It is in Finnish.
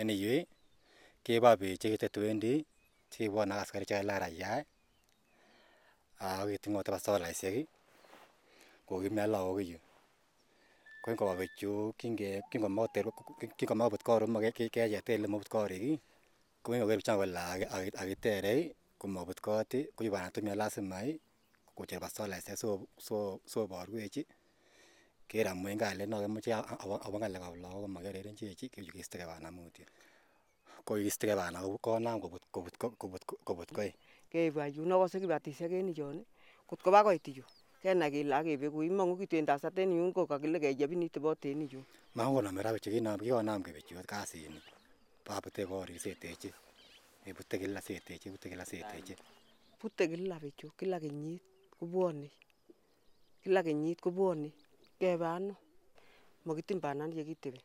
ene yue keba beek chekitetuendi chekibwone ak asikarik chekailach raiyai ak keting'ote basolaisiek kokimii lagok iyuu ko ngobwa bichu, kinge kingomokobut korik kecheten elemobut korik ih kokingoker bichon kole akiterei komobut kot ih ko yu bwana lazima kocher basolaisiek sikoborwech ker amun en kalyet nokemoche awo ng'alekab lokok komakiarerenchech kiistekei bana mutyo ko kiistekei bana konam kobut koik keibwa yun okose kibatishek en iyoni kot ko bakoit iyuu kenai kele akebeku imong'u kityok ndasat en yun ko kokile keyeb itebot en iyun. Makokonome raa bichu kikonam bichu kasini. Kobute korik seteche bute kila seteche bute kila seteche Bute kila bichu kila kenyit kobwone. Kila kenyit kobwone Kebe ano? Mokitimbanan ye kitebi